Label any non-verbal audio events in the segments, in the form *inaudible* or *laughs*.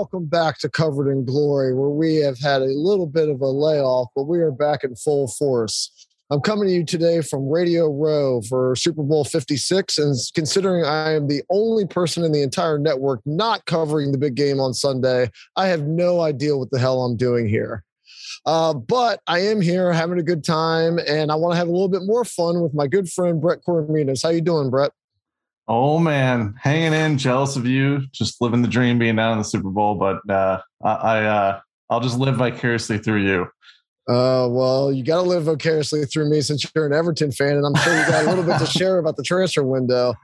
welcome back to Covered in Glory, where we have had a little bit of a layoff, but we are back in full force. I'm coming to you today from Radio Row for Super Bowl 56. And considering I am the only person in the entire network not covering the big game on Sunday, I have no idea what the hell I'm doing here. Uh, but I am here having a good time, and I want to have a little bit more fun with my good friend Brett Corminas. How you doing, Brett? Oh man, hanging in, jealous of you, just living the dream, being down in the Super Bowl. But uh, I, uh, I'll just live vicariously through you. Uh, well, you got to live vicariously through me since you're an Everton fan, and I'm sure you got a little bit to share about the transfer window.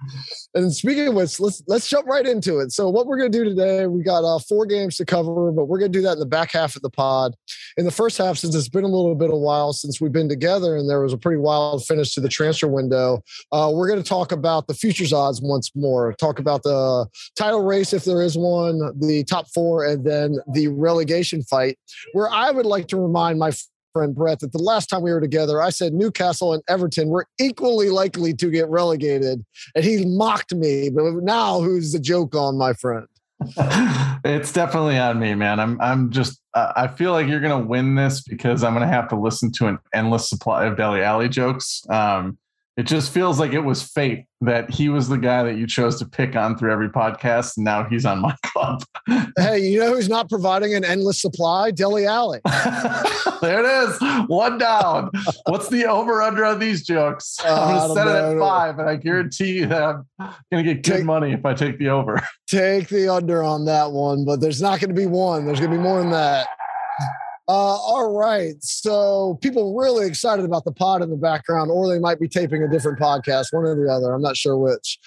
And speaking of which, let's let's jump right into it. So, what we're going to do today, we got uh, four games to cover, but we're going to do that in the back half of the pod. In the first half, since it's been a little bit of a while since we've been together, and there was a pretty wild finish to the transfer window, uh, we're going to talk about the futures odds once more. Talk about the title race if there is one, the top four, and then the relegation fight. Where I would like to remind my friend Brett that the last time we were together, I said Newcastle and Everton were equally likely to get relegated, and he mocked me. But now, who's the joke on, my friend? *laughs* it's definitely on me, man. I'm I'm just uh, I feel like you're gonna win this because I'm gonna have to listen to an endless supply of Dele Alli jokes. Um, it just feels like it was fate that he was the guy that you chose to pick on through every podcast. And now he's on my *laughs* club. hey, you know who's not providing an endless supply? Dele Alli. *laughs* there it is. One down. What's the over under on these jokes? Uh, I'm going to set know. it at five, and I guarantee you that I'm going to get good take, money if I take the over. Take the under on that one, but there's not going to be one. There's going to be more than that. Uh, all right. So people really excited about the pod in the background, or they might be taping a different podcast, one or the other. I'm not sure which.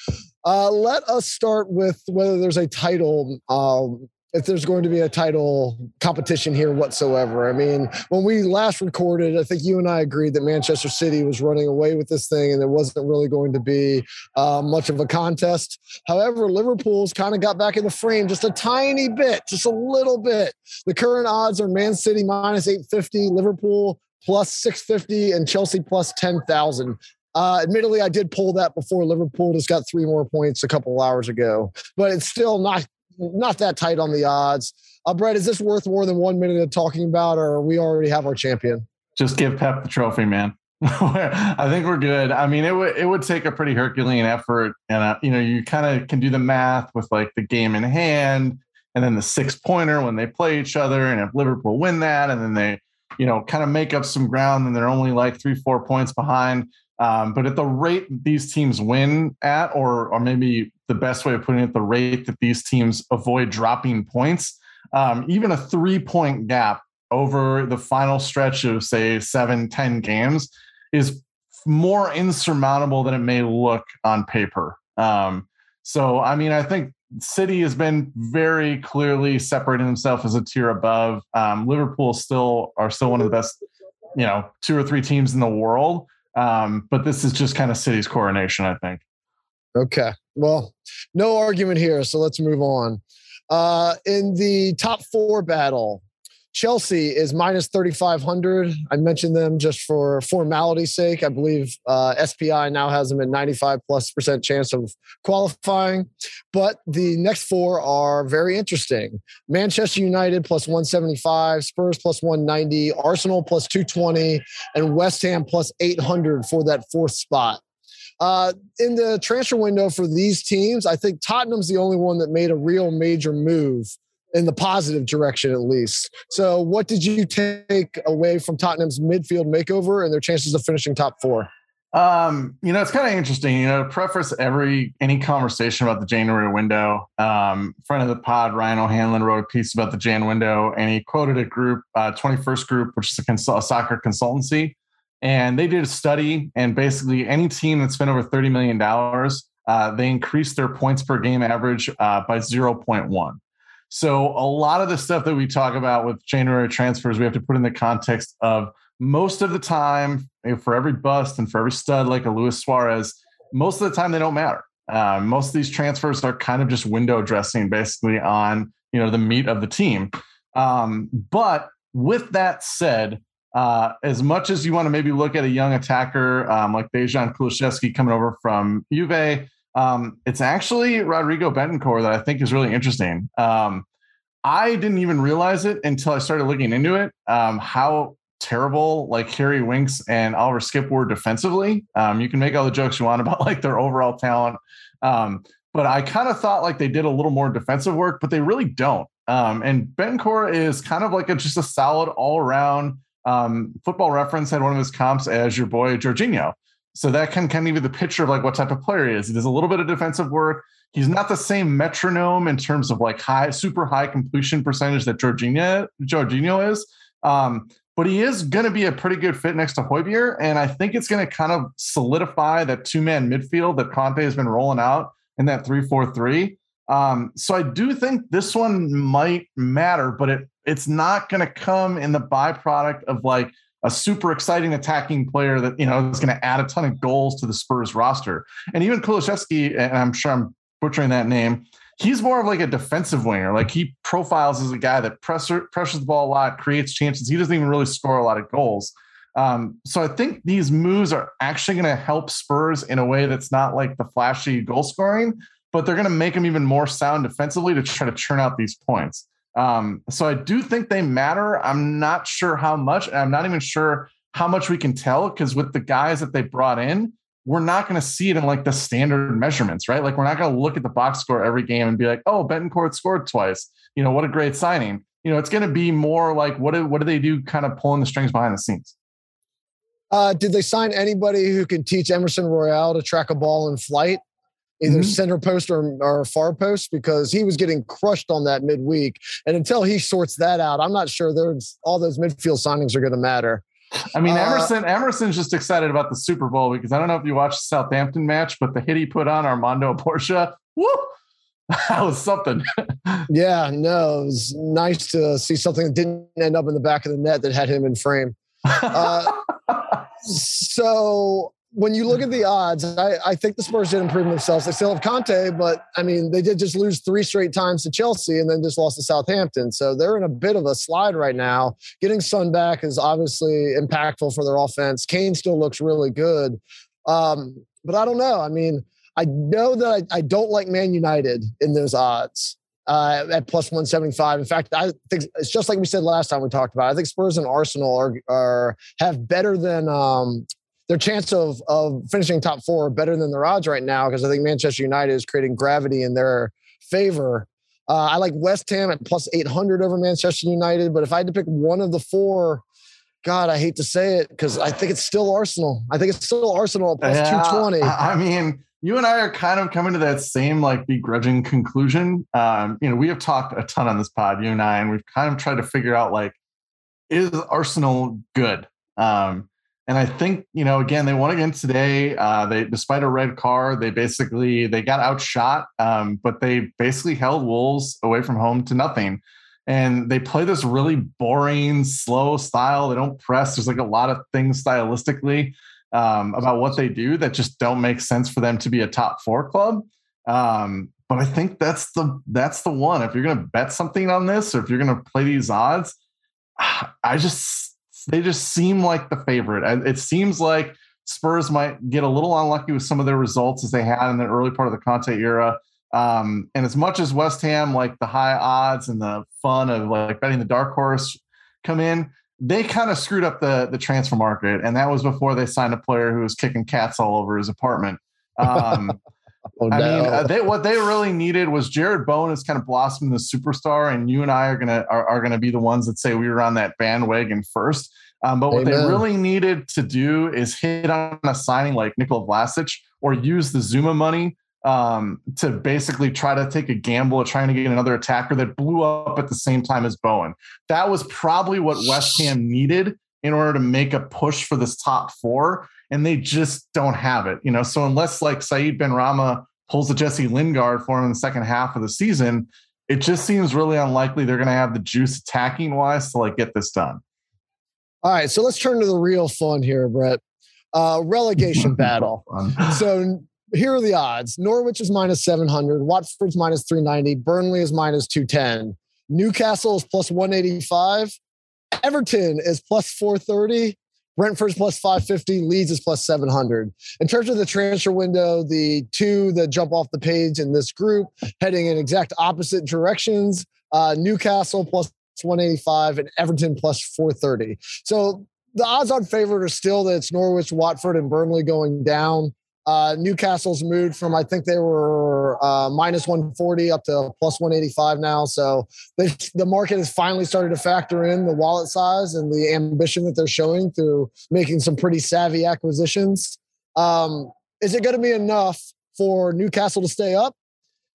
Uh, let us start with whether there's a title um, if there's going to be a title competition here whatsoever. I mean, when we last recorded, I think you and I agreed that Manchester City was running away with this thing and there wasn't really going to be uh, much of a contest. However, Liverpool's kind of got back in the frame just a tiny bit, just a little bit. The current odds are Man City minus 850, Liverpool plus 650, and Chelsea plus 10,000. Uh, admittedly, I did pull that before Liverpool just got three more points a couple hours ago, but it's still not not that tight on the odds. Uh, Brett, is this worth more than one minute of talking about, or we already have our champion? Just give Pep the trophy, man. *laughs* I think we're good. I mean, it would it would take a pretty Herculean effort, and uh, you know, you kind of can do the math with like the game in hand, and then the six pointer when they play each other, and if Liverpool win that, and then they, you know, kind of make up some ground, and they're only like three four points behind. Um, but at the rate these teams win at, or or maybe the best way of putting it, the rate that these teams avoid dropping points, um, even a three point gap over the final stretch of say seven, 10 games is more insurmountable than it may look on paper. Um, so, I mean, I think City has been very clearly separating himself as a tier above. Um, Liverpool still are still one of the best, you know, two or three teams in the world. Um, but this is just kind of City's coronation, I think. Okay. Well, no argument here. So let's move on. Uh, in the top four battle, Chelsea is minus 3,500. I mentioned them just for formality's sake. I believe uh, SPI now has them at 95 plus percent chance of qualifying. But the next four are very interesting Manchester United plus 175, Spurs plus 190, Arsenal plus 220, and West Ham plus 800 for that fourth spot. Uh, in the transfer window for these teams, I think Tottenham's the only one that made a real major move in the positive direction at least. So, what did you take away from Tottenham's midfield makeover and their chances of finishing top four? Um, you know, it's kind of interesting. You know, preface every any conversation about the January window. Um, friend of the pod, Ryan O'Hanlon, wrote a piece about the Jan window, and he quoted a group, uh, 21st Group, which is a, a soccer consultancy, and they did a study, and basically any team that spent over 30 million dollars, uh, they increased their points per game average uh, by 0.1. So a lot of the stuff that we talk about with January transfers, we have to put in the context of most of the time for every bust and for every stud like a Luis Suarez, most of the time they don't matter. Uh, most of these transfers are kind of just window dressing, basically on you know the meat of the team. Um, but with that said, uh, as much as you want to maybe look at a young attacker um, like Dejan Kulusevski coming over from Juve, um, it's actually Rodrigo Bentancur that I think is really interesting. Um, I didn't even realize it until I started looking into it. Um, how terrible like Harry Winks and Oliver Skipp were defensively. Um, you can make all the jokes you want *laughs* about like their overall talent. Um, but I kind of thought like they did a little more defensive work, but they really don't. And Bentancur is kind of like a, just a solid all around um, football reference had one of his comps as your boy Jorginho. So that can kind of give you the picture of like what type of player he is. He does a little bit of defensive work. He's not the same metronome in terms of like high, super high completion percentage that Jorginho, Jorginho is. Um, but he is going to be a pretty good fit next to Højbjerg. And I think it's going to kind of solidify that two man midfield that Conte has been rolling out in that 3 4 3. Um, so I do think this one might matter, but it it's not going to come in the byproduct of like a super exciting attacking player that you know is going to add a ton of goals to the Spurs roster. And even Kulusevski, and I'm sure I'm butchering that name, he's more of like a defensive winger. Like he profiles as a guy that pressure, pressures the ball a lot, creates chances. He doesn't even really score a lot of goals. Um, so I think these moves are actually going to help Spurs in a way that's not like the flashy goal scoring, but they're going to make them even more sound defensively to try to churn out these points. Um, so I do think they matter. I'm not sure how much. and I'm not even sure how much we can tell because with the guys that they brought in, we're not going to see it in like the standard measurements, right? Like we're not going to look at the box score every game and be like, oh, Bentancur scored twice. You know, what a great signing. You know, it's going to be more like what do, what do they do kind of pulling the strings behind the scenes? Uh, did they sign anybody who can teach Emerson Royal to track a ball in flight? Either mm-hmm. center post or, or far post because he was getting crushed on that midweek. And until he sorts that out, I'm not sure there's all those midfield signings are going to matter. I mean, uh, Emerson uh, Emerson's just excited about the Super Bowl because I don't know if you watched the Southampton match, but the hit he put on Armando *laughs* Portia, woo, that was something. *laughs* yeah, no, it was nice to see something that didn't end up in the back of the net that had him in frame. Uh, *laughs* so when you look at the *sighs* odds, I, I, think the Spurs did improve themselves. They still have Conte, but I mean, they did just lose three straight times to Chelsea and then just lost to Southampton. So they're in a bit of a slide right now. Getting Sun back is obviously impactful for their offense. Kane still looks really good. Um, but I don't know. I mean, I know that I, I don't like Man United in those odds. Uh, at plus 175. In fact, I think it's just like we said last time we talked about. It. I think Spurs and Arsenal are, are have better than um, their chance of of finishing top four better than their odds right now because I think Manchester United is creating gravity in their favor. Uh, I like West Ham at plus 800 over Manchester United, but if I had to pick one of the four, God, I hate to say it because I think it's still Arsenal. I think it's still Arsenal plus yeah, 220. I mean, you and I are kind of coming to that same like begrudging conclusion. Um, you know, we have talked a ton on this pod, you and I, and we've kind of tried to figure out like, is Arsenal good? Um, and I think, you know, again, they won again today. Uh, they, despite a red card, they basically they got outshot, um, but they basically held Wolves away from home to nothing. And they play this really boring, slow style. They don't press. There's like a lot of things stylistically um, about what they do that just don't make sense for them to be a top four club. Um, but I think that's the that's the one. If you're going to bet something on this, or if you're going to play these odds, *sighs* I just they just seem like the favorite. It seems like Spurs might get a little unlucky with some of their results as they had in the early part of the Conte era. Um, and as much as West Ham like the high odds and the fun of like betting the dark horse come in, they kind of screwed up the the transfer market, and that was before they signed a player who was kicking cats all over his apartment. *laughs* Um, oh, no. I mean, uh, they, what they really needed was Jarrod Bowen has kind of blossomed the superstar, and you and I are gonna are, are gonna be the ones that say we were on that bandwagon first. Um, but what Amen. they really needed to do is hit on a signing like Nikola Vlasic or use the Zouma money um, to basically try to take a gamble of trying to get another attacker that blew up at the same time as Bowen. That was probably what West Ham needed in order to make a push for this top four, and they just don't have it. You know, so unless like Saeed Said Benrahma pulls the Jesse Lingard for him in the second half of the season, it just seems really unlikely they're going to have the juice attacking wise to like get this done. All right, so let's turn to the real fun here, Brett. Uh, relegation *laughs* battle. So here are the odds Norwich is minus 700, Watford's minus 390, Burnley is minus 210, Newcastle is plus 185, Everton is plus 430, Brentford's plus 550, Leeds is plus 700. In terms of the transfer window, the two that jump off the page in this group heading in exact opposite directions uh, Newcastle plus 185, and Everton plus 430. So the odds on favorite are still that it's Norwich, Watford, and Burnley going down. Uh, Newcastle's moved from I think they were uh, minus 140 up to plus 185 now. So the market has finally started to factor in the wallet size and the ambition that they're showing through making some pretty savvy acquisitions. Um, is it going to be enough for Newcastle to stay up?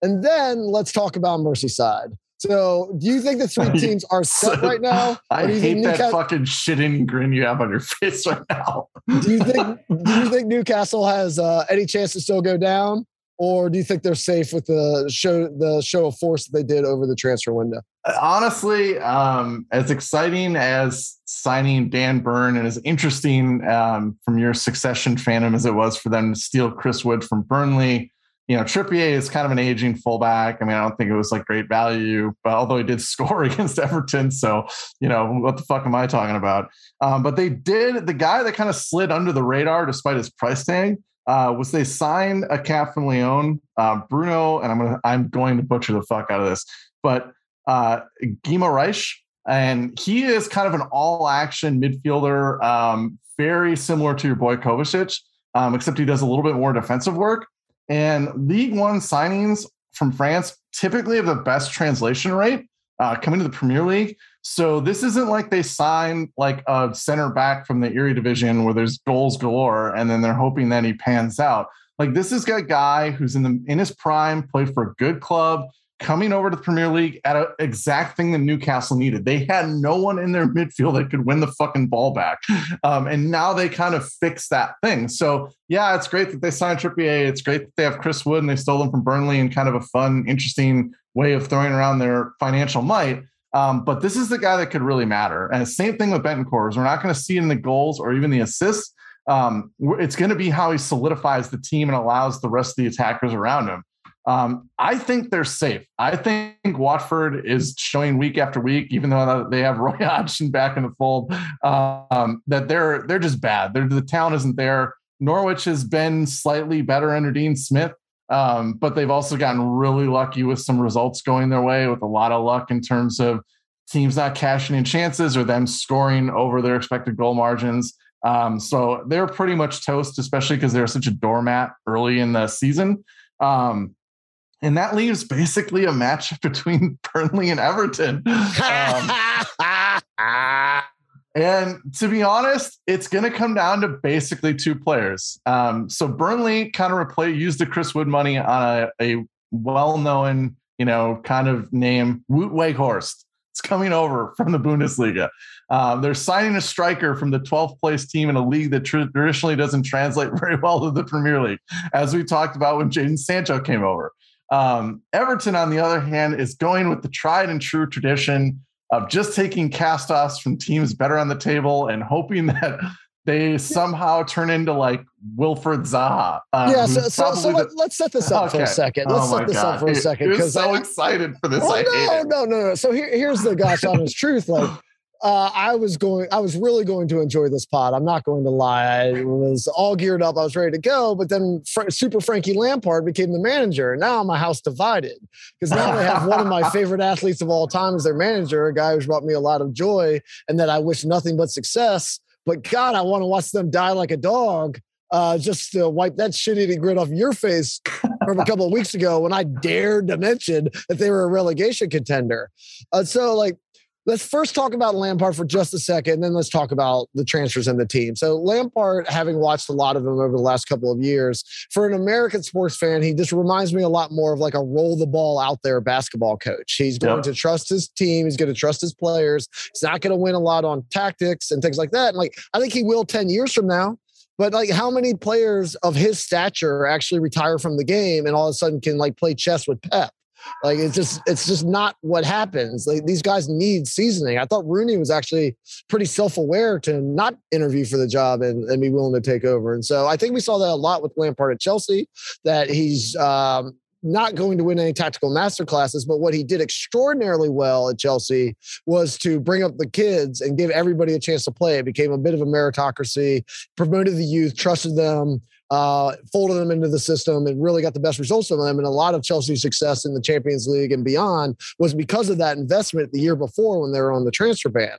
And then let's talk about Merseyside. So, do you think the three *laughs* teams are set right now? I hate that Newcastle- fucking shitting grin you have on your *laughs* face right now. do you think Do you think Newcastle has uh, any chance to still go down, or do you think they're safe with the show the show of force that they did over the transfer window? Honestly, um, as exciting as signing Dan Burn and as interesting um, from your succession fandom as it was for them to steal Chris Wood from Burnley you know, Trippier is kind of an aging fullback. I mean, I don't think it was like great value, but although he did *laughs* score against Everton, so you know, what the fuck am I talking about? Um, but they did. The guy that kind of slid under the radar despite his price tag uh, was they signed a cat from Lyon, uh, Bruno, and I'm gonna I'm going to butcher the fuck out of this, but uh, Guimaraes, and he is kind of an all-action midfielder, um, very similar to your boy Kovacic, um, except he does a little bit more defensive work. And League One signings from France typically have the best translation rate uh, coming to the Premier League. So this isn't like they signed like a center back from the Eredivisie where there's goals galore and then they're hoping that he pans out. Like this is a guy who's in the in his prime, played for a good club, coming over to the Premier League at an exact thing that Newcastle needed. They had no one in their *laughs* midfield that could win the fucking ball back. Um, and now they kind of fix that thing. So, yeah, it's great that they signed Trippier. It's great that they have Chris Wood and they stole him from Burnley in kind of a fun, interesting way of throwing around their financial might. Um, but this is the guy that could really matter. And same thing with Bentancur is we're not going to see in the goals or even the assists. Um, it's going to be how he solidifies the team and allows the rest of the attackers around him. Um, I think they're safe. I think Watford is showing week after week, even though they have *laughs* Roy Hodgson back in the fold, um, that they're they're just bad. They're, the talent isn't there. Norwich has been slightly better under Dean Smith, um, but they've also gotten really lucky with some results going their way, with a lot of luck in terms of teams not cashing in chances or them scoring over their expected goal margins. Um, so they're pretty much toast, especially because they're such a doormat early in the season. Um, and that leaves basically a match *laughs* between Burnley and Everton. Um, and to be honest, it's going to come down to basically two players. Um, so Burnley kind of replaced used the Chris Wood money on a, a well-known, you know, kind of name, Wout Weghorst. It's coming over from the Bundesliga. Um, they're signing a striker from the 12th place team in a league that traditionally doesn't translate *laughs* very well to the Premier League, as we talked about when Jadon Sancho came over. Um, Everton, on the other hand, is going with the tried and true tradition of just taking cast-offs from teams better on the table and hoping *laughs* that they somehow turn into like Wilfried Zaha. Um, yeah, so, so, so let, us set this up okay. for a second. Let's oh set this God. up for a second because so I, excited for this. Oh, no, no, no, no. So here, here's the gosh honest truth. Like *laughs* uh, I was going, I was really going to enjoy this pod. I'm not going to lie. I was all geared up. I was ready to go. But then Super Frankie Lampard became the manager. And now my house divided because now they have one of my *laughs* *laughs* favorite athletes of all time as their manager, a guy who's brought me a lot of joy and that I wish nothing but success. But God, I want to watch them die like a dog. Uh, just to wipe that shit eating grin off your face from a couple of weeks ago when I dared to mention that they were a relegation contender. Uh, so, like, let's first talk about Lampard for just a second, and then let's talk about the transfers and the team. So Lampard, having watched a lot of them over the last couple of years, for an American sports fan, he just reminds me a lot more of like a roll the ball out there basketball coach. He's going yep. to trust his team. He's going to trust his players. He's not going to win a lot on tactics and things like that. And like I think he will ten years from now. But like, how many players of his stature actually retire from the game and all of a sudden can like play chess with Pep? Like it's just it's just not what happens. Like these guys need seasoning. I thought Rooney was actually pretty self-aware to not interview for the job and, and be willing to take over. And so I think we saw that a lot with Lampard at Chelsea, that he's um, not going to win any tactical master classes, but what he did extraordinarily well at Chelsea was to bring up the kids and give everybody a chance to play. It became a bit of a meritocracy, promoted the youth, trusted them, uh, folded them into the system, and really got the best results from them. And a lot of Chelsea's success in the Champions League and beyond was because of that investment the year before when they were on the transfer ban.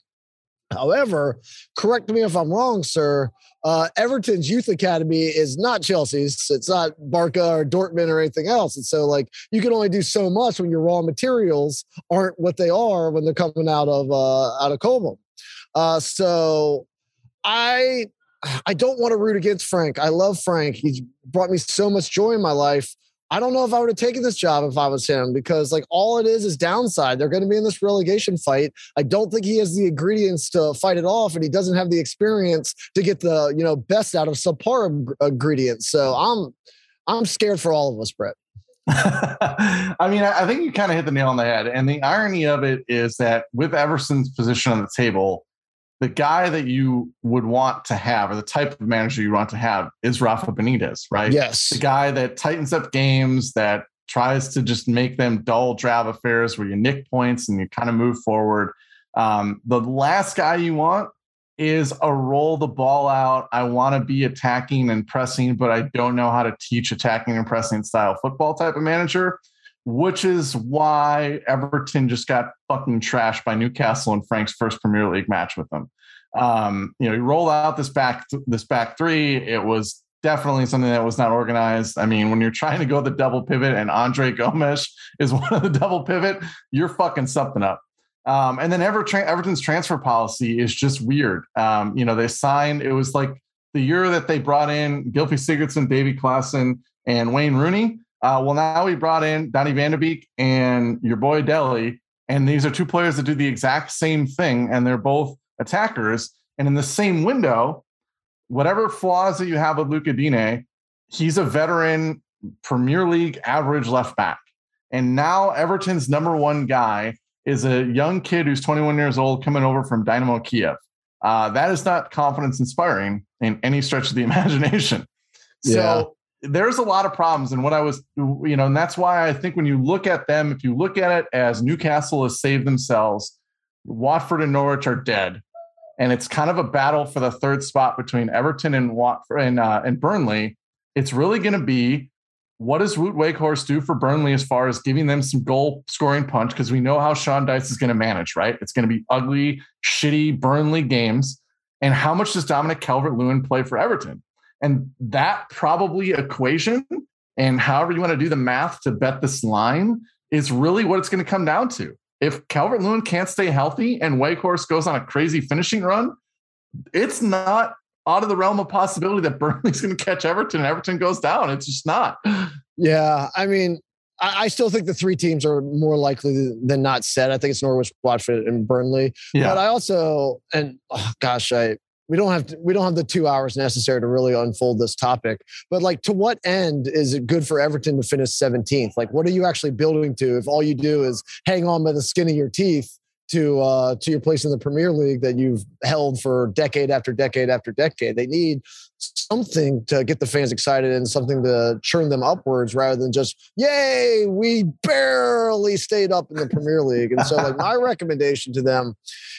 However, correct me if I'm wrong, sir. Uh, Everton's youth academy is not Chelsea's. It's not Barca or Dortmund or anything else. And so, like, you can only do so much when your raw materials aren't what they are when they're coming out of uh, out of Cobham. Uh, so, I I don't want to root against Frank. I love Frank. He's brought me so much joy in my life. I don't know if I would have taken this job if I was him because like all it is is downside. They're going to be in this relegation fight. I don't think he has the ingredients to fight it off, and he doesn't have the experience to get the you know best out of subpar ingredients. So I'm I'm scared for all of us, Brett. *laughs* I mean, I think you kind of hit the nail on the head. And the irony of it is that with Everton's position on the table, the guy that you would want to have or the type of manager you want to have is Rafa Benitez, right? Yes. The guy that tightens up games, that tries to just make them dull, drab affairs where you nick points and you kind of move forward. Um, the last guy you want is a roll the ball out. I want to be attacking and pressing, but I don't know how to teach attacking and pressing style football type of manager which is why Everton just got fucking trashed by Newcastle in Frank's first Premier League match with them. Um, you know, you roll out this back this back three. It was definitely something that was not organized. I mean, when you're trying to go the double pivot and Andre Gomes *laughs* is one of the double pivot, you're fucking something up. Um, and then Ever Everton's transfer policy is just weird. Um, you know, they signed. It was like the year that they brought in Gylfi Sigurdsson, Davy Klaassen, and Wayne Rooney uh, well, now we brought in Donny van de Beek and your boy Dele, and these are two players that do the exact same thing, and they're both attackers. And in the same window, whatever flaws that you have with Lucas Digne, he's a veteran Premier League average left back. And now Everton's number one guy is a young kid who's 21 years old coming over from Dynamo Kiev. Uh, that is not confidence inspiring in any stretch of the *laughs* imagination. So yeah there's a lot of problems and what i was you know and that's why i think when you look at them if you look at it as newcastle has saved themselves watford and norwich are dead and it's kind of a battle for the third spot between everton and watford and, uh, and burnley it's really going to be what does Wout Weghorst do for Burnley as far as giving them some goal scoring punch? Because we know how Sean Dyche is going to manage, right? It's going to be ugly, shitty Burnley games. And how much does Dominic Calvert Lewin play for Everton? And that probably equation and however you want to do the math to bet this line is really what it's going to come down to. If Calvert Lewin can't stay healthy and Weghorst goes on a crazy finishing run, it's not out of the realm of possibility that *laughs* Burnley's going to catch Everton and Everton goes down. It's just not. Yeah. I mean, I, still think the three teams are more likely than not set. I think it's Norwich, Watford, and Burnley. Yeah. But I also, and oh gosh, I we don't have to, we don't have the two hours necessary to really unfold this topic but like to what end is it good for everton to finish 17th like what are you actually building to if all you do is hang on by the skin of your teeth to uh, to your place in the Premier League that you've held for decade after decade after decade. They need something to get the fans excited and something to churn them upwards rather than just yay we barely stayed up in the Premier League. And so like my *laughs* recommendation to them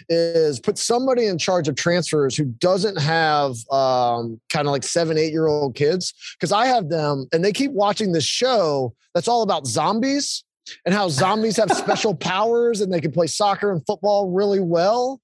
is put somebody in charge of transfers who doesn't have um, kind of like seven eight year old kids because I have them and they keep watching this show that's all about zombies and how zombies have special *laughs* powers and they can play soccer and football really well.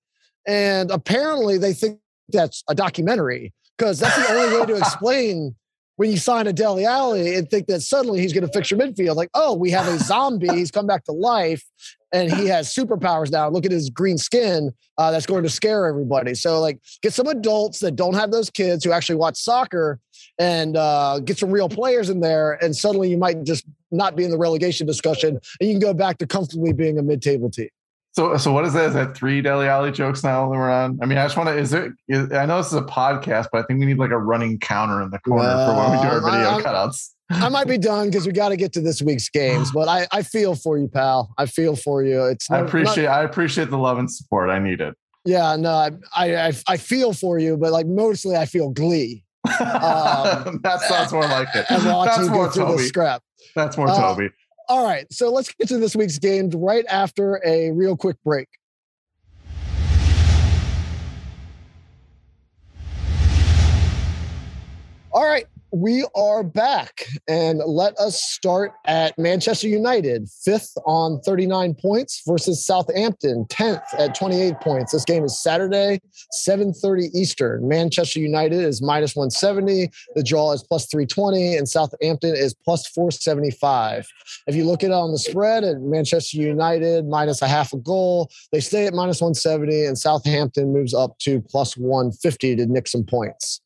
And apparently they think that's a documentary because that's the only way to *laughs* explain when you sign a Dele Alli and think that suddenly he's going to fix your midfield. Like, oh, we have a *laughs* zombie. he's come back to life and he has superpowers now. Look at his green skin. Uh, that's going to scare everybody. So, like, get some adults that don't have those kids who actually watch soccer and uh, get some real players in there. And suddenly you might just not be in the relegation discussion and you can go back to comfortably being a mid table team. So, so what is that? Is that three Dele Alli jokes now that we're on? I mean, I just want to. Is there? Is, I know this is a podcast, but I think we need like a running counter in the corner for when we do our video I'm, cutouts. I might be done because we got to get to this week's games, but I, I feel for you, pal. I feel for you. It's I appreciate not, I appreciate the love and support. I need it. Yeah, no, I, I I feel for you, but like mostly I feel glee *laughs* Um, that sounds more like it. And That's you more the Toby. scrap. That's more Uh, Toby. All right, so let's get to this week's games right after a real quick break. All right, we are back, and let us start at Manchester United, fifth on 39 points versus Southampton, 10th at 28 points. This game is Saturday, 7:30 Eastern. Manchester United is minus 170. The draw is plus 320, and Southampton is plus 475. If you look at it on the spread at Manchester United minus a half a goal, they stay at minus 170, and Southampton moves up to plus 150 to nick some points.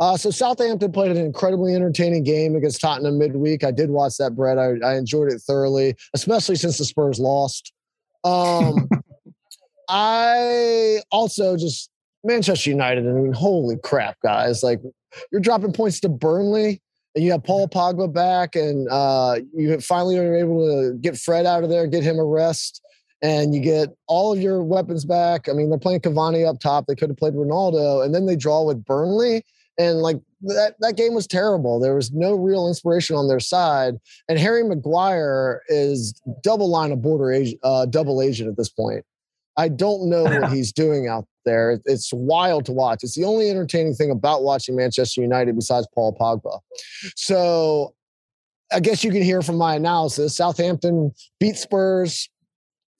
Uh, so Southampton played an incredibly entertaining game against Tottenham midweek. I did watch that, Brett. I, I enjoyed it thoroughly, especially since the Spurs lost. Um, *laughs* I also just Manchester United. I mean, holy crap, guys! Like you're dropping points to Burnley, and you have Paul Pogba back, and uh, you finally are able to get Fred out of there, get him a rest, and you get all of your weapons back. I mean, they're playing Cavani up top. They could have played Ronaldo, and then they draw with Burnley and like that that game was terrible. There was no real inspiration on their side, and Harry Maguire is double line of border agent, uh, double agent at this point. I don't know what *laughs* he's doing out there. It's wild to watch. It's the only entertaining thing about watching Manchester United besides Paul Pogba. So I guess you can hear from my analysis. Southampton beat Spurs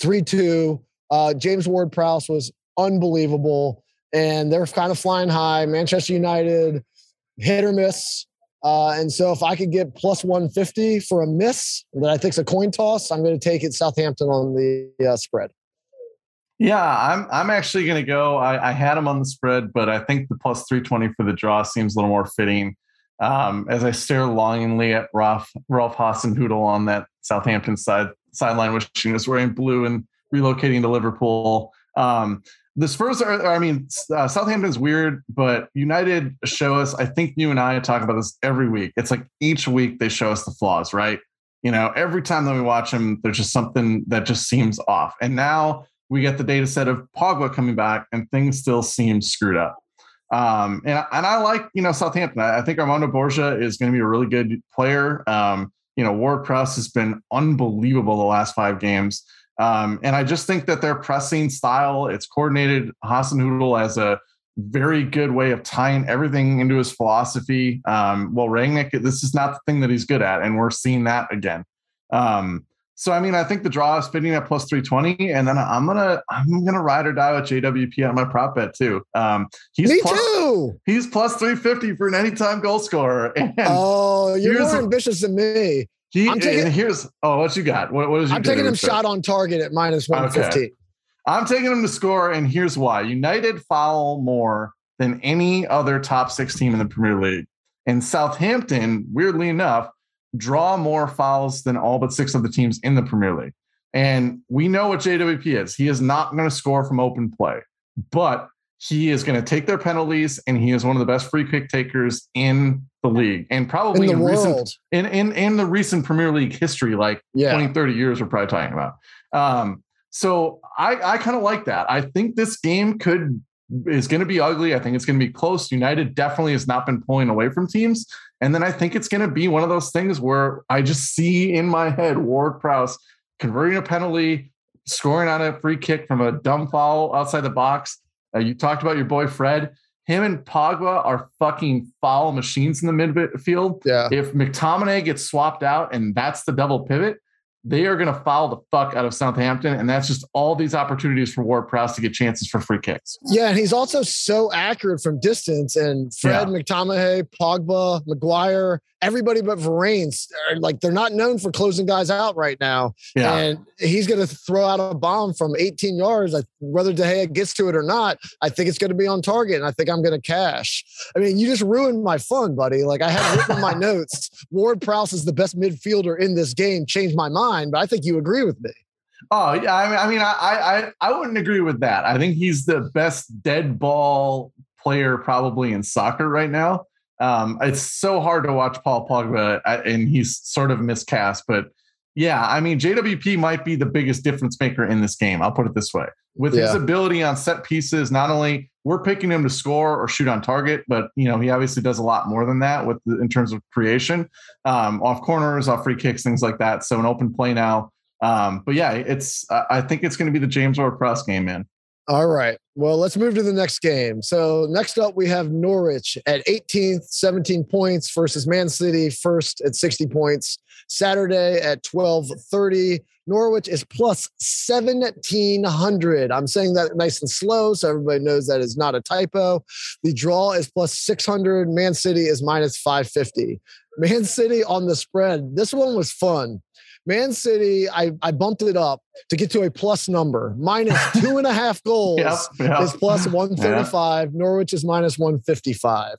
3 2. Uh, James Ward Prowse was unbelievable and they're kind of flying high. Manchester United, hit or miss. Uh, and so if I could get plus 150 for a miss that I think is a coin toss, I'm going to take it Southampton on the uh, spread. Yeah, I'm I'm actually going to go. I, I had him on the spread, but I think the plus 320 for the draw seems a little more fitting. Um, as I stare longingly at Ralph Ralph Hasenhüttl on that Southampton side sideline, wishing he was wearing blue and relocating to Liverpool. Um, the Spurs are, I mean, uh, Southampton's weird, but United show us. I think you and I talk about this every week. It's like each week they show us the flaws, right? You know, every time that we watch them, there's just something that just seems off. And now we get the data set of Pogba coming back, and things still seem screwed up. Um, and, and I like, you know, Southampton. I, I think Armando Broja is going to be a really good player. Um, you know, Ward Prowse has been unbelievable the last five games. Um, and I just think that their pressing style, it's coordinated. Hasenhüttl has a very good way of tying everything into his philosophy. Um, well, Rangnick, this is not the thing that he's good at, and we're seeing that again. Um, so I mean, I think the draw is fitting at plus three twenty, and then I'm gonna I'm gonna ride or die with JWP on my prop bet too. Um, he's Me plus, too. He's plus three fifty for an anytime goal scorer. *laughs* And Oh, you're more ambitious than me. He I'm taking- here's oh, what you got? What what is I'm taking him shot on target at minus 115. I'm taking him to score, and here's why: United foul more than any other top six team in the Premier League, and Southampton, weirdly enough, draw more fouls than all but six of the teams in the Premier League. And we know what JWP is. He is not going to score from open play, but he is going to take their penalties, and he is one of the best free kick takers in the league, and In probably the in, recent in, in in the recent Premier League history, like Yeah. 20, 30 years we're probably talking about. Um, so I, I kind of like that. I think this game could is going to be ugly. I think it's going to be close. United definitely has not been pulling away from teams. And then I think it's going to be one of those things where I just see in my head Ward Prowse converting a penalty, scoring on a free kick from a dumb foul outside the box. Uh, you talked about your boy Fred. Him and Pogba are fucking foul machines in the midfield Yeah. if McTominay gets swapped out and that's the double pivot, they are going to foul the fuck out of Southampton. And that's just all these opportunities for Ward Prowse to get chances for free kicks. Yeah, and he's also so accurate from distance. And Fred, McTominay, Pogba, Maguire, everybody but Varane, are like they're not known for closing guys out right now. Yeah. And he's going to throw out a bomb from 18 yards. Whether De Gea gets to it or not, I think it's going to be on target, and I think I'm going to cash. I mean, you just ruined my fun, buddy. Like I had written my *laughs* notes, Ward Prowse is the best midfielder in this game. Changed my mind, but I think you agree with me. Oh, yeah. I mean, I mean, I, I, I wouldn't agree with that. I think he's the best dead ball player probably in soccer right now. Um, it's so hard to watch Paul Pogba, uh, and he's sort of miscast, but Yeah, I mean JWP might be the biggest difference maker in this game. I'll put it this way: with yeah. his ability on set pieces, not only we're picking him to score or shoot on target, but you know he obviously does a lot more than that with the, in terms of creation, um, off corners, off free kicks, things like that. So an open play now. Um, but yeah, it's I think it's going to be the James Ward-Prowse game, man. All right. Well, let's move to the next game. So next up, we have Norwich at 18th, 17 points versus Man City first at 60 points. Saturday at 12:30. Norwich is plus 1700. I'm saying that nice and slow, so everybody knows that is not a typo. The draw is plus 600. Man City is minus 550. Man City on the spread. This one was fun. Man City, I, I bumped it up to get to a plus number. Minus *laughs* two and a half goals yep, yep. is plus 135. Norwich is minus 155.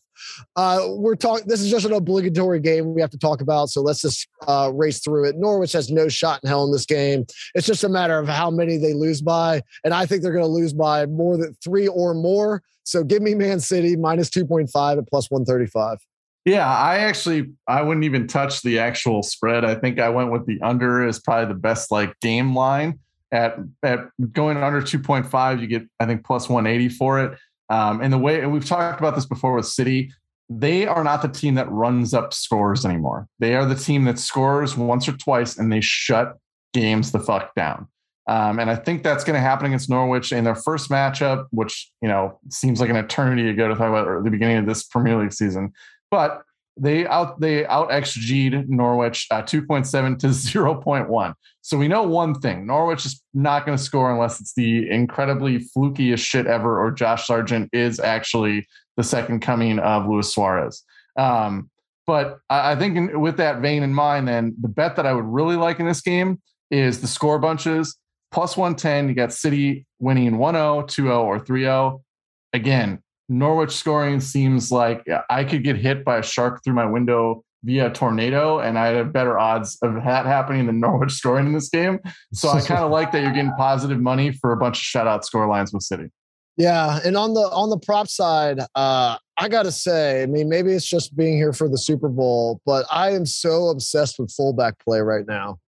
Uh, we're talking, this is just an obligatory game we have to talk about. So let's just uh, race through it. Norwich has no shot in hell in this game. It's just a matter of how many they lose by. And I think they're going to lose by more than three or more. So give me Man City minus 2.5 at plus 135. Yeah, I actually I wouldn't even touch the actual spread. I think I went with the under is probably the best like game line at at going under 2.5 you get I think plus 180 for it. Um, and the way and we've talked about this before with City, they are not the team that runs up scores anymore. They are the team that scores once or twice and they shut games the fuck down. Um, and I think that's going to happen against Norwich in their first matchup, which you know seems like an eternity ago to talk about the beginning of this Premier League season but they out they out xg'd Norwich uh, 2.7 to *laughs* 0.1. So we know one thing: Norwich is not going to score unless it's the incredibly flukiest shit ever, or Josh Sargent is actually the second coming of Luis Suarez. Um, but I, I think in, with that vein in mind, then the bet that I would really like in this game is the score bunches plus 110. You got City winning 1-0, 2-0, or 3-0. Again, Norwich scoring seems like I could get hit by a shark through my window via tornado, and I have better odds of that happening than *laughs* Norwich scoring in this game. So I kind of *laughs* like that you're getting positive money for a bunch of shutout score lines with City. Yeah, and on the on the prop side, uh, I gotta say, I mean, maybe it's just being here for the Super Bowl, but I am so obsessed with fullback play right now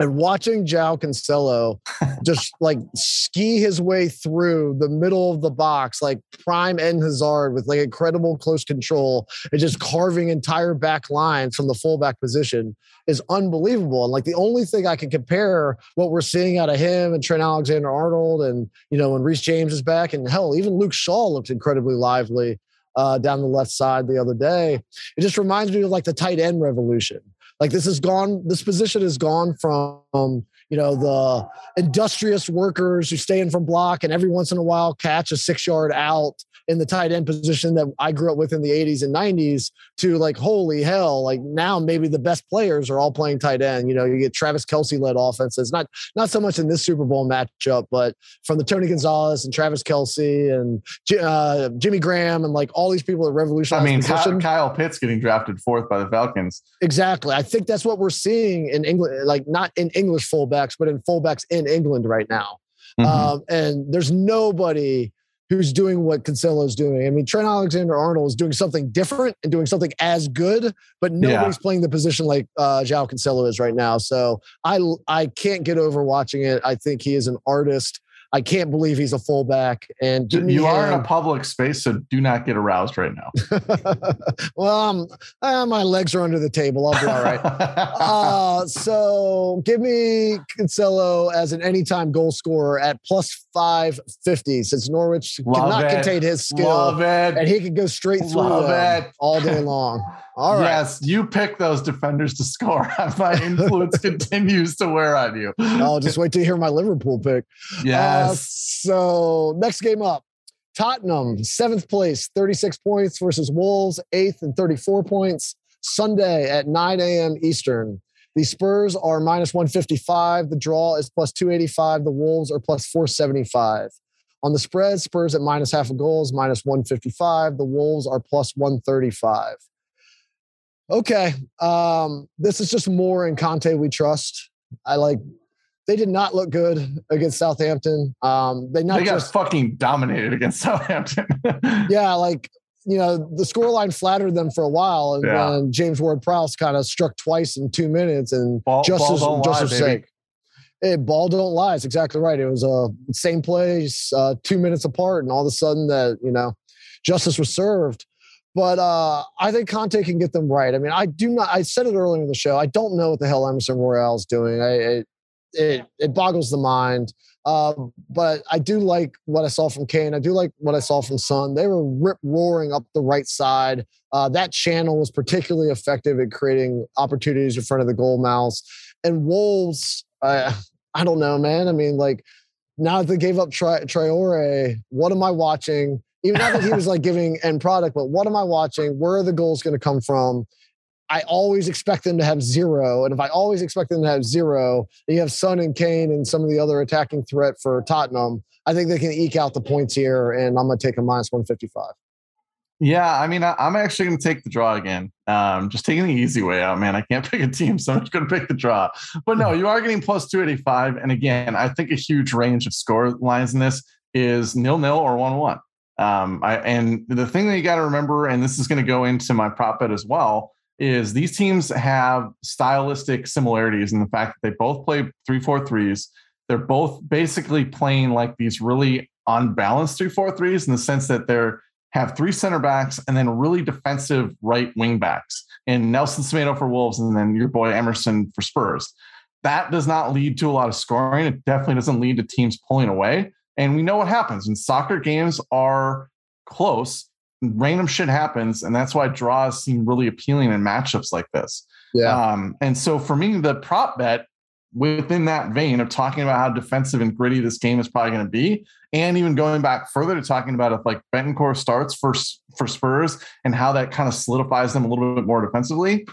and watching João Cancelo *laughs* just like ski his way through the middle of the box, like prime Eden Hazard with like incredible close control and just carving entire back lines from the fullback position is unbelievable. And like the only thing I can compare what we're seeing out of him and Trent Alexander Arnold and, you know, when Reece James is back and hell, even Luke Shaw looked incredibly lively uh, down the left side the other day. It just reminds me of like the tight end revolution like this has gone, this position has gone from, you know, the industrious workers who stay in from block and every once in a while catch a six yard out in the tight end position that I grew up with in the 80s and 90s to like, holy hell, like now maybe the best players are all playing tight end. You know, you get Travis Kelce led offenses, not not so much in this Super Bowl matchup, but from the Tony Gonzalez and Travis Kelce and uh, Jimmy Graham and like all these people that revolutionized. I mean, position. Kyle Pitts getting drafted fourth by the Falcons. Exactly. I think that's what we're seeing in England, like not in English fullbacks, but in fullbacks in England right now. Mm-hmm. Um, and there's nobody who's doing what Cancelo is doing. I mean, Trent Alexander Arnold is doing something different and doing something as good, but nobody's yeah. playing the position like uh, João Cancelo is right now. So I I can't get over watching it. I think he is an artist. I can't believe he's a fullback. And you are in a public space, so do not get aroused right now. *laughs* well, uh, my legs are under the table. I'll be all right. *laughs* uh, so give me Cancelo as an anytime goal scorer at plus 550 since Norwich Love cannot it. contain his skill. And he can go straight through it all day long. All right. Yes, you pick those defenders to score. *laughs* my influence continues to wear on you. I'll just wait to hear my Liverpool pick. Yeah. Uh, so next game up. Tottenham, seventh place, 36 points versus Wolves, eighth and 34 points. Sunday at 9 a.m. Eastern. The Spurs are minus 155. The draw is plus 285. The Wolves are plus 475. On the spread, Spurs at minus half a goals, minus 155. The Wolves are plus 135. Okay. Um, this is just more in Conte we trust. I like they did not look good against Southampton. Um, they not they got just fucking dominated against *laughs* Southampton. yeah, like you know, the scoreline flattered them for a while, and yeah. then James Ward Prowse kind of struck twice in two minutes, and ball, just ball as just sake. Hey, ball don't lie. It's exactly right. It was a uh, same place, uh, two minutes apart, and all of a sudden that you know, justice was served. But uh, I think Conte can get them right. I mean, I do not. I said it earlier in the show. I don't know what the hell Emerson Royal is doing. I, it, it, it boggles the mind. Uh, but I do like what I saw from Kane. I do like what I saw from Sun. They were rip roaring up the right side. Uh, that channel was particularly effective at creating opportunities in front of the goal mouths. And Wolves, uh, *laughs* I don't know, man. I mean, like now that they gave up Tri- Traore, what am I watching? Even now that he was like giving end product, but what am I watching? Where are the goals going to come from? I always expect them to have zero. And if I always expect them to have zero, you have Son and Kane and some of the other attacking threat for Tottenham. I think they can eke out the points here, and I'm going to take a minus 155. Yeah, I mean, I, am actually going to take the draw again. Um, just taking the easy way out, man. I can't *laughs* pick a team, so I'm just going to pick the draw. But no, you are getting plus 285. And again, I think a huge range of score lines in this is nil nil or one one. Um, I, and the thing that you got to remember, and this is going to go into my prop bet as well, is these teams have stylistic similarities in the fact that they both play three four threes. They're both basically playing like these really unbalanced three four threes in the sense that they're have three center backs and then really defensive right wing backs and Nelson Semedo for Wolves and then your boy Emerson for Spurs. That does not lead to a lot of scoring. It definitely doesn't lead to teams pulling away. And we know what happens when soccer games are close random shit happens, and that's why draws seem really appealing in matchups like this. Yeah. Um, and so for me, the prop bet within that vein of talking about how defensive and gritty this game is probably going to be, and even going back further to talking about if like Bentancur starts for for Spurs and how that kind of solidifies them a little bit more defensively.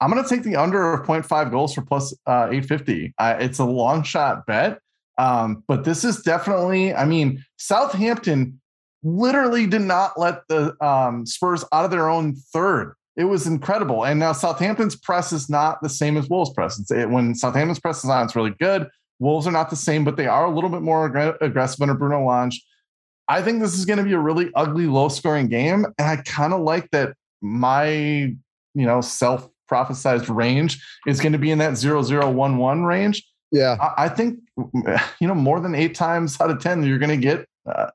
I'm going to take the under of 0.5 goals for plus, uh, 850. Uh, it's a long shot bet. Um, but this is definitely, I mean, Southampton literally did not let the um, Spurs out of their own third. It was incredible. And now Southampton's press is not the same as Wolves' press. It, when Southampton's press is on, it's really good. Wolves are not the same, but they are a little bit more ag- aggressive under Bruno Lage. I think this is going to be a really ugly, low scoring game. And I kind of like that my, you know, self prophesized range is going to be in that 0011 range. Yeah. I, I think, you know, more than eight times out of 10, you're going to get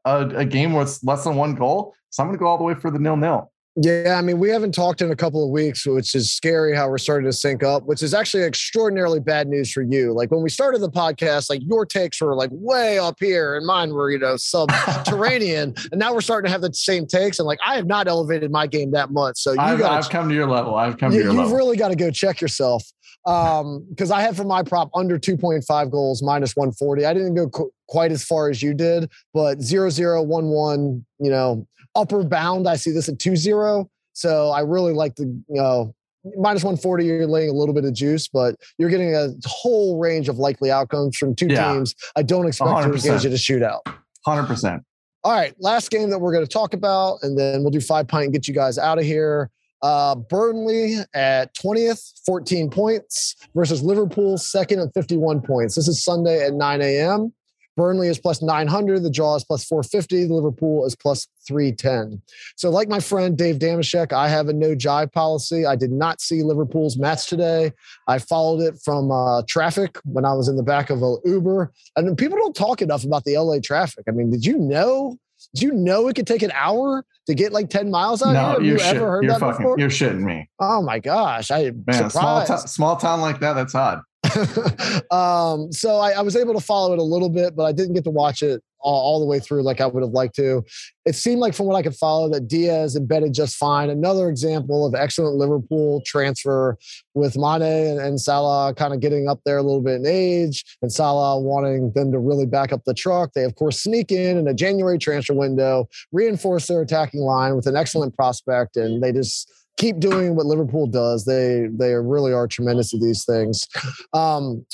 a, a game it's less than one goal. So I'm going to go all the way for the nil nil. Yeah, I mean, we haven't talked in a couple of weeks, which is scary how we're starting to sync up, which is actually extraordinarily bad news for you. Like when we started the podcast, like your takes were like way up here and mine were, you know, subterranean. *laughs* and now we're starting to have the same takes. And like I have not elevated my game that much. So you I've, gotta, I've come to your level. I've come you, to your you've level. You've really got to go check yourself um because i had for my prop under 2.5 goals minus 140 i didn't go qu- quite as far as you did but 0011 you know upper bound i see this at 2-0 so i really like the you know minus 140 you're laying a little bit of juice but you're getting a whole range of likely outcomes from two yeah. teams i don't expect 100%. to engage in a shootout 100% all right last game that we're going to talk about and then we'll do five pint and get you guys out of here uh, Burnley at 20th, 14 points versus Liverpool second at 51 points. This is Sunday at 9 a.m. Burnley is plus 900. The draw is plus 450. The Liverpool is plus 310. So, like my friend Dave Damashek, I have a no jive policy. I did not see Liverpool's match today. I followed it from uh, traffic when I was in the back of an Uber. And people don't talk enough about the LA traffic. I mean, did you know do you know it could take an hour to get like 10 miles out no, here? Have you shit, ever heard you're that fucking, before? You're shitting me. Oh my gosh. I Man, small, t- small town like that, that's odd. *laughs* um, so I, I, was able to follow it a little bit, but I didn't get to watch it all, all, the way through like I would have liked to. It seemed like from what I could follow that Diaz embedded just fine. Another example of excellent Liverpool transfer with Mane and, and Salah kind of getting up there a little bit in age and Salah wanting them to really back up the truck. They of course sneak in in a January transfer window, reinforce their attacking line with an excellent prospect, and they just keep doing what Liverpool does. They they really are tremendous at these things. Um,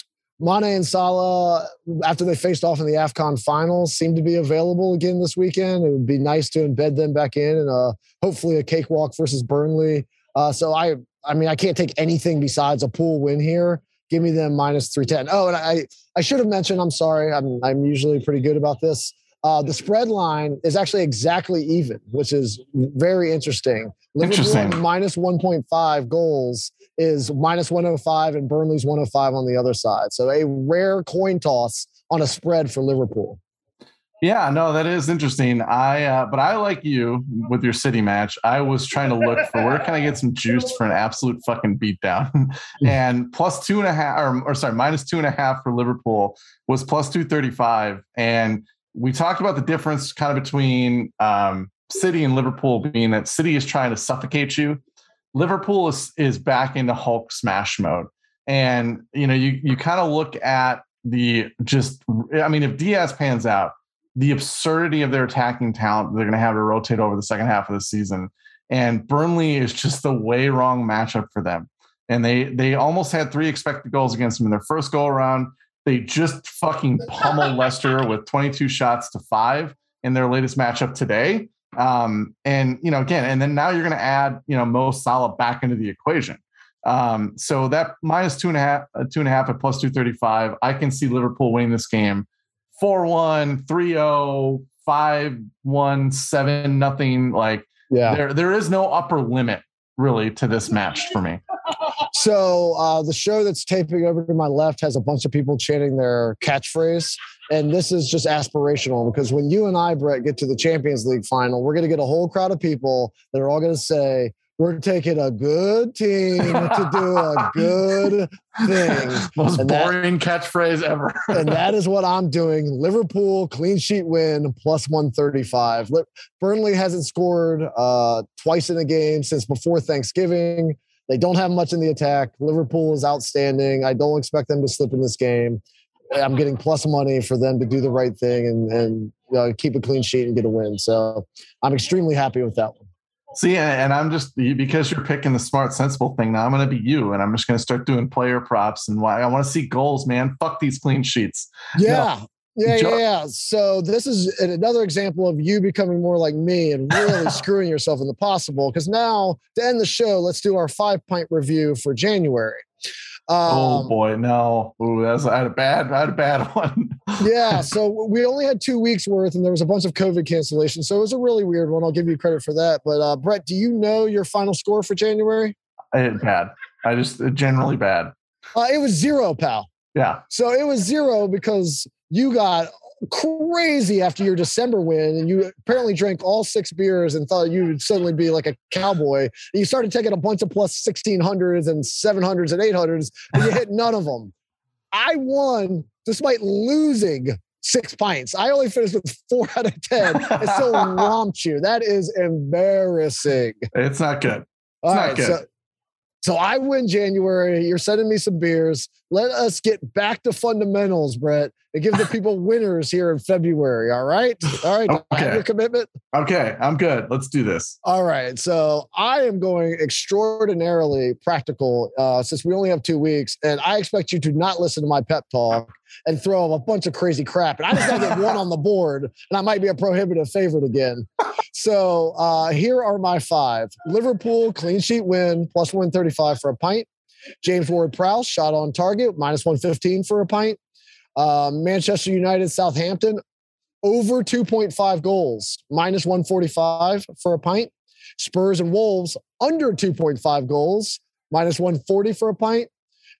Mane and Salah, after they faced off in the AFCON finals, seem to be available again this weekend. It would be nice to embed them back in and uh, hopefully a cakewalk versus Burnley. Uh, so I, I mean, I can't take anything besides a pool win here. Give me them minus three ten. Oh, and I, I should have mentioned. I'm sorry. I'm, I'm usually pretty good about this. Uh, the spread line is actually exactly even, which is very interesting. Liverpool Interesting. minus 1.5 goals is minus 105, and Burnley's 105 on the other side. So a rare coin toss on a spread for Liverpool. Yeah, no, that is interesting. I uh, but I like you with your city match. I was trying to look for where can I get some juice for an absolute fucking beatdown, *laughs* and plus two and a half, or, or sorry, minus two and a half for Liverpool was plus two thirty five, and we talked about the difference kind of between um, City and Liverpool being that City is trying to suffocate you, Liverpool is is back into Hulk smash mode, and you know you you kind of look at the just, I mean, if Diaz pans out the absurdity of their attacking talent they're going to have to rotate over the second half of the season. And Burnley is just the way wrong matchup for them. And they they almost had three expected goals against them in their first goal around. They just fucking pummel *laughs* Leicester with 22 shots to five in their latest matchup today. Um, and you know, again, and then now you're going to add you know Mo Salah back into the equation. Um, so that minus two and a half, uh, two and a half at plus 235. I can see Liverpool winning this game 4 1, 3 0, 5 1, 7 nothing. Like, Yeah. there, there is no upper limit really to this match for me. *laughs* So uh, the show that's taping over to my left has a bunch of people chanting their catchphrase, and this is just aspirational because when you and I, Brett, get to the Champions League final, we're going to get a whole crowd of people that are all going to say, "We're taking a good team to do a good thing." *laughs* Most And that- boring catchphrase ever. *laughs* and that is what I'm doing. Liverpool clean sheet win plus 135. Burnley hasn't scored uh, twice in a game since before Thanksgiving. They don't have much in the attack. Liverpool is outstanding. I don't expect them to slip in this game. I'm getting plus money for them to do the right thing and and uh, keep a clean sheet and get a win. So I'm extremely happy with that one. See, and and I'm just because you're picking the smart, sensible thing. Now I'm going to be you, and I'm just going to start doing player props. And why I want to see goals, man. Fuck these clean sheets. Yeah. Yeah, yeah, yeah. So this is another example of you becoming more like me and really *laughs* screwing yourself in the possible. Because now to end the show, let's do our five pint review for January. oh Um, boy, no. Ooh, that's I had a bad, I had a bad *laughs* one. yeah. So we only had two weeks worth, and there was a bunch of COVID cancellations. So it was a really weird one. I'll give you credit for that. But uh, Brett, do you know your final score for January? I had bad. I just generally bad. Uh, it was zero, pal. Yeah. So it was zero because you got crazy after your December win, and you apparently drank all six beers and thought you would suddenly be like a cowboy. And you started taking a bunch of plus 1600s and 700s and 800s, and you hit none of them. I won despite losing six pints. I only finished with four out of 10 and still *laughs* romped you. That is embarrassing. It's not good. All not right, good. so so I win January. You're sending me some beers. Let us get back to fundamentals, Brett, and give the *laughs* people winners here in February. All right, all right. I have Okay. your commitment. Okay, I'm good. Let's do this. All right. So I am going extraordinarily practical uh, since we only have two weeks, and I expect you to not listen to my pep talk and throw a bunch of crazy crap. And I just got to get one on the *laughs* board, and I might be a prohibitive favorite again. So uh, here are my five: Liverpool clean sheet win plus one thirty five for a pint. James Ward Prowse shot on target minus one fifteen for a pint. Uh, Manchester United Southampton over 2.5 goals, minus 145 for a pint. Spurs and Wolves under 2.5 goals, minus 140 for a pint.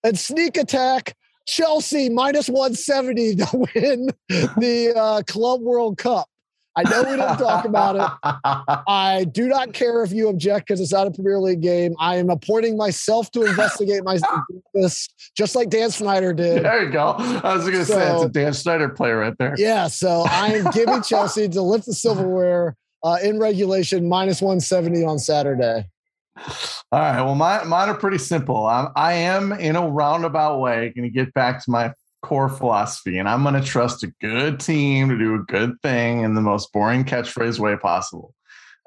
And sneak attack, Chelsea minus 170 to *laughs* win the uh, Club World Cup. I know we didn't talk about it. *laughs* I do not care if you object because it's not a Premier League game. I am appointing myself to investigate my this, just like Dan Snyder did. there you go. I was going to say it's a Dan Snyder play right there. Yeah, so I am giving Chelsea to lift the silverware uh, in regulation minus 170 on Saturday. All right. Well, my, mine are pretty simple. I'm, I am in a roundabout way going to get back to my core philosophy, and I'm going to trust a good team to do a good thing in the most boring catchphrase way possible.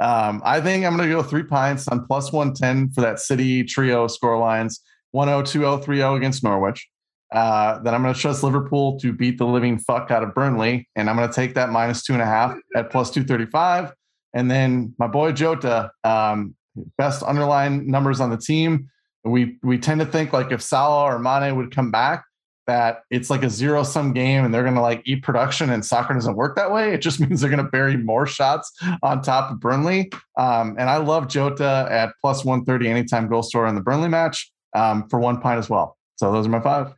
Um, I think I'm going to go three pints on plus 110 for that City trio score lines 1 0, 2 0, 3 0 against Norwich. Uh, then I'm going to trust Liverpool to beat the living fuck out of Burnley, and I'm going to take that minus two and a half at plus 235. And then my boy Jota, um, best underlying numbers on the team. We we tend to think like if Salah or Mane would come back, that it's like a zero sum game and they're going to like eat production and soccer doesn't work that way. It just *laughs* means they're going to bury more shots on top of Burnley. Um, and I love Jota at plus 130 anytime goal scorer in the Burnley match um, for one pint as well. So those are my five.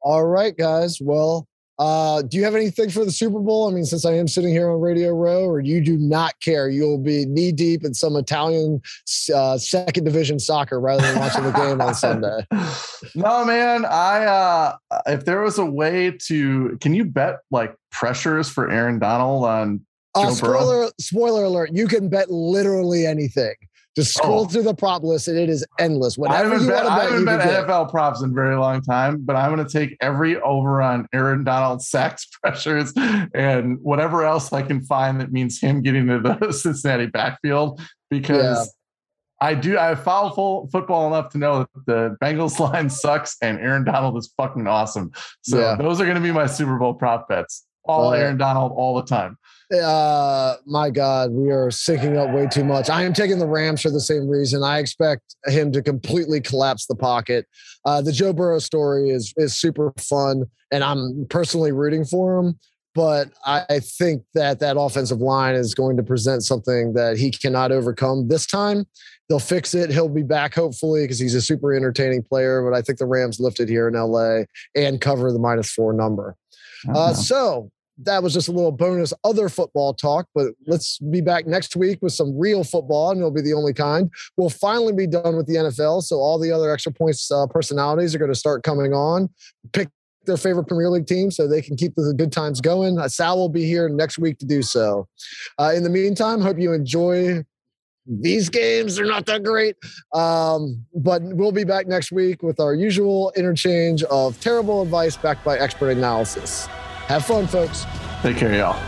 All right, guys. Well, uh, do you have anything for the Super Bowl? I mean, since I am sitting here on Radio Row, or you do not care, you'll be knee deep in some Italian uh, second division soccer rather than watching the game on Sunday. *laughs* No, man. I uh, if there was a way to, can you bet like pressures for Aaron Donald on? Uh, spoiler, spoiler alert! You can bet literally anything. Just scroll oh. through the prop list and it is endless. Whatever you bet, want to bet, I haven't bet NFL props in a very long time, but I'm going to take every over on Aaron Donald *laughs* sacks pressures and whatever else I can find that means him getting to the *laughs* Cincinnati backfield because yeah. I do I follow football enough to know that the Bengals *laughs* line sucks and Aaron Donald is fucking awesome. So yeah. those are going to be my Super Bowl prop bets. All uh, Aaron Donald all the time. Uh, my God, we are syncing up way too much. I am taking the Rams for the same reason. I expect him to completely collapse the pocket. Uh, the Joe Burrow story is is super fun, and I'm personally rooting for him. But I think that that offensive line is going to present something that he cannot overcome this time. They'll fix it. He'll be back hopefully because he's a super entertaining player. But I think the Rams lifted here in LA and cover the minus four number. Uh, so that was just a little bonus other football talk, but let's be back next week with some real football, and it'll be the only kind. We'll finally be done with the NFL, so all the other extra points uh, personalities are going to start coming on. Pick their favorite Premier League team so they can keep the good times going. Uh, Sal will be here next week to do so. Uh, in the meantime, hope you enjoy these games They're not that great. Um, but we'll be back next week with our usual interchange of terrible advice backed by expert analysis. Have fun, folks. Take care, y'all.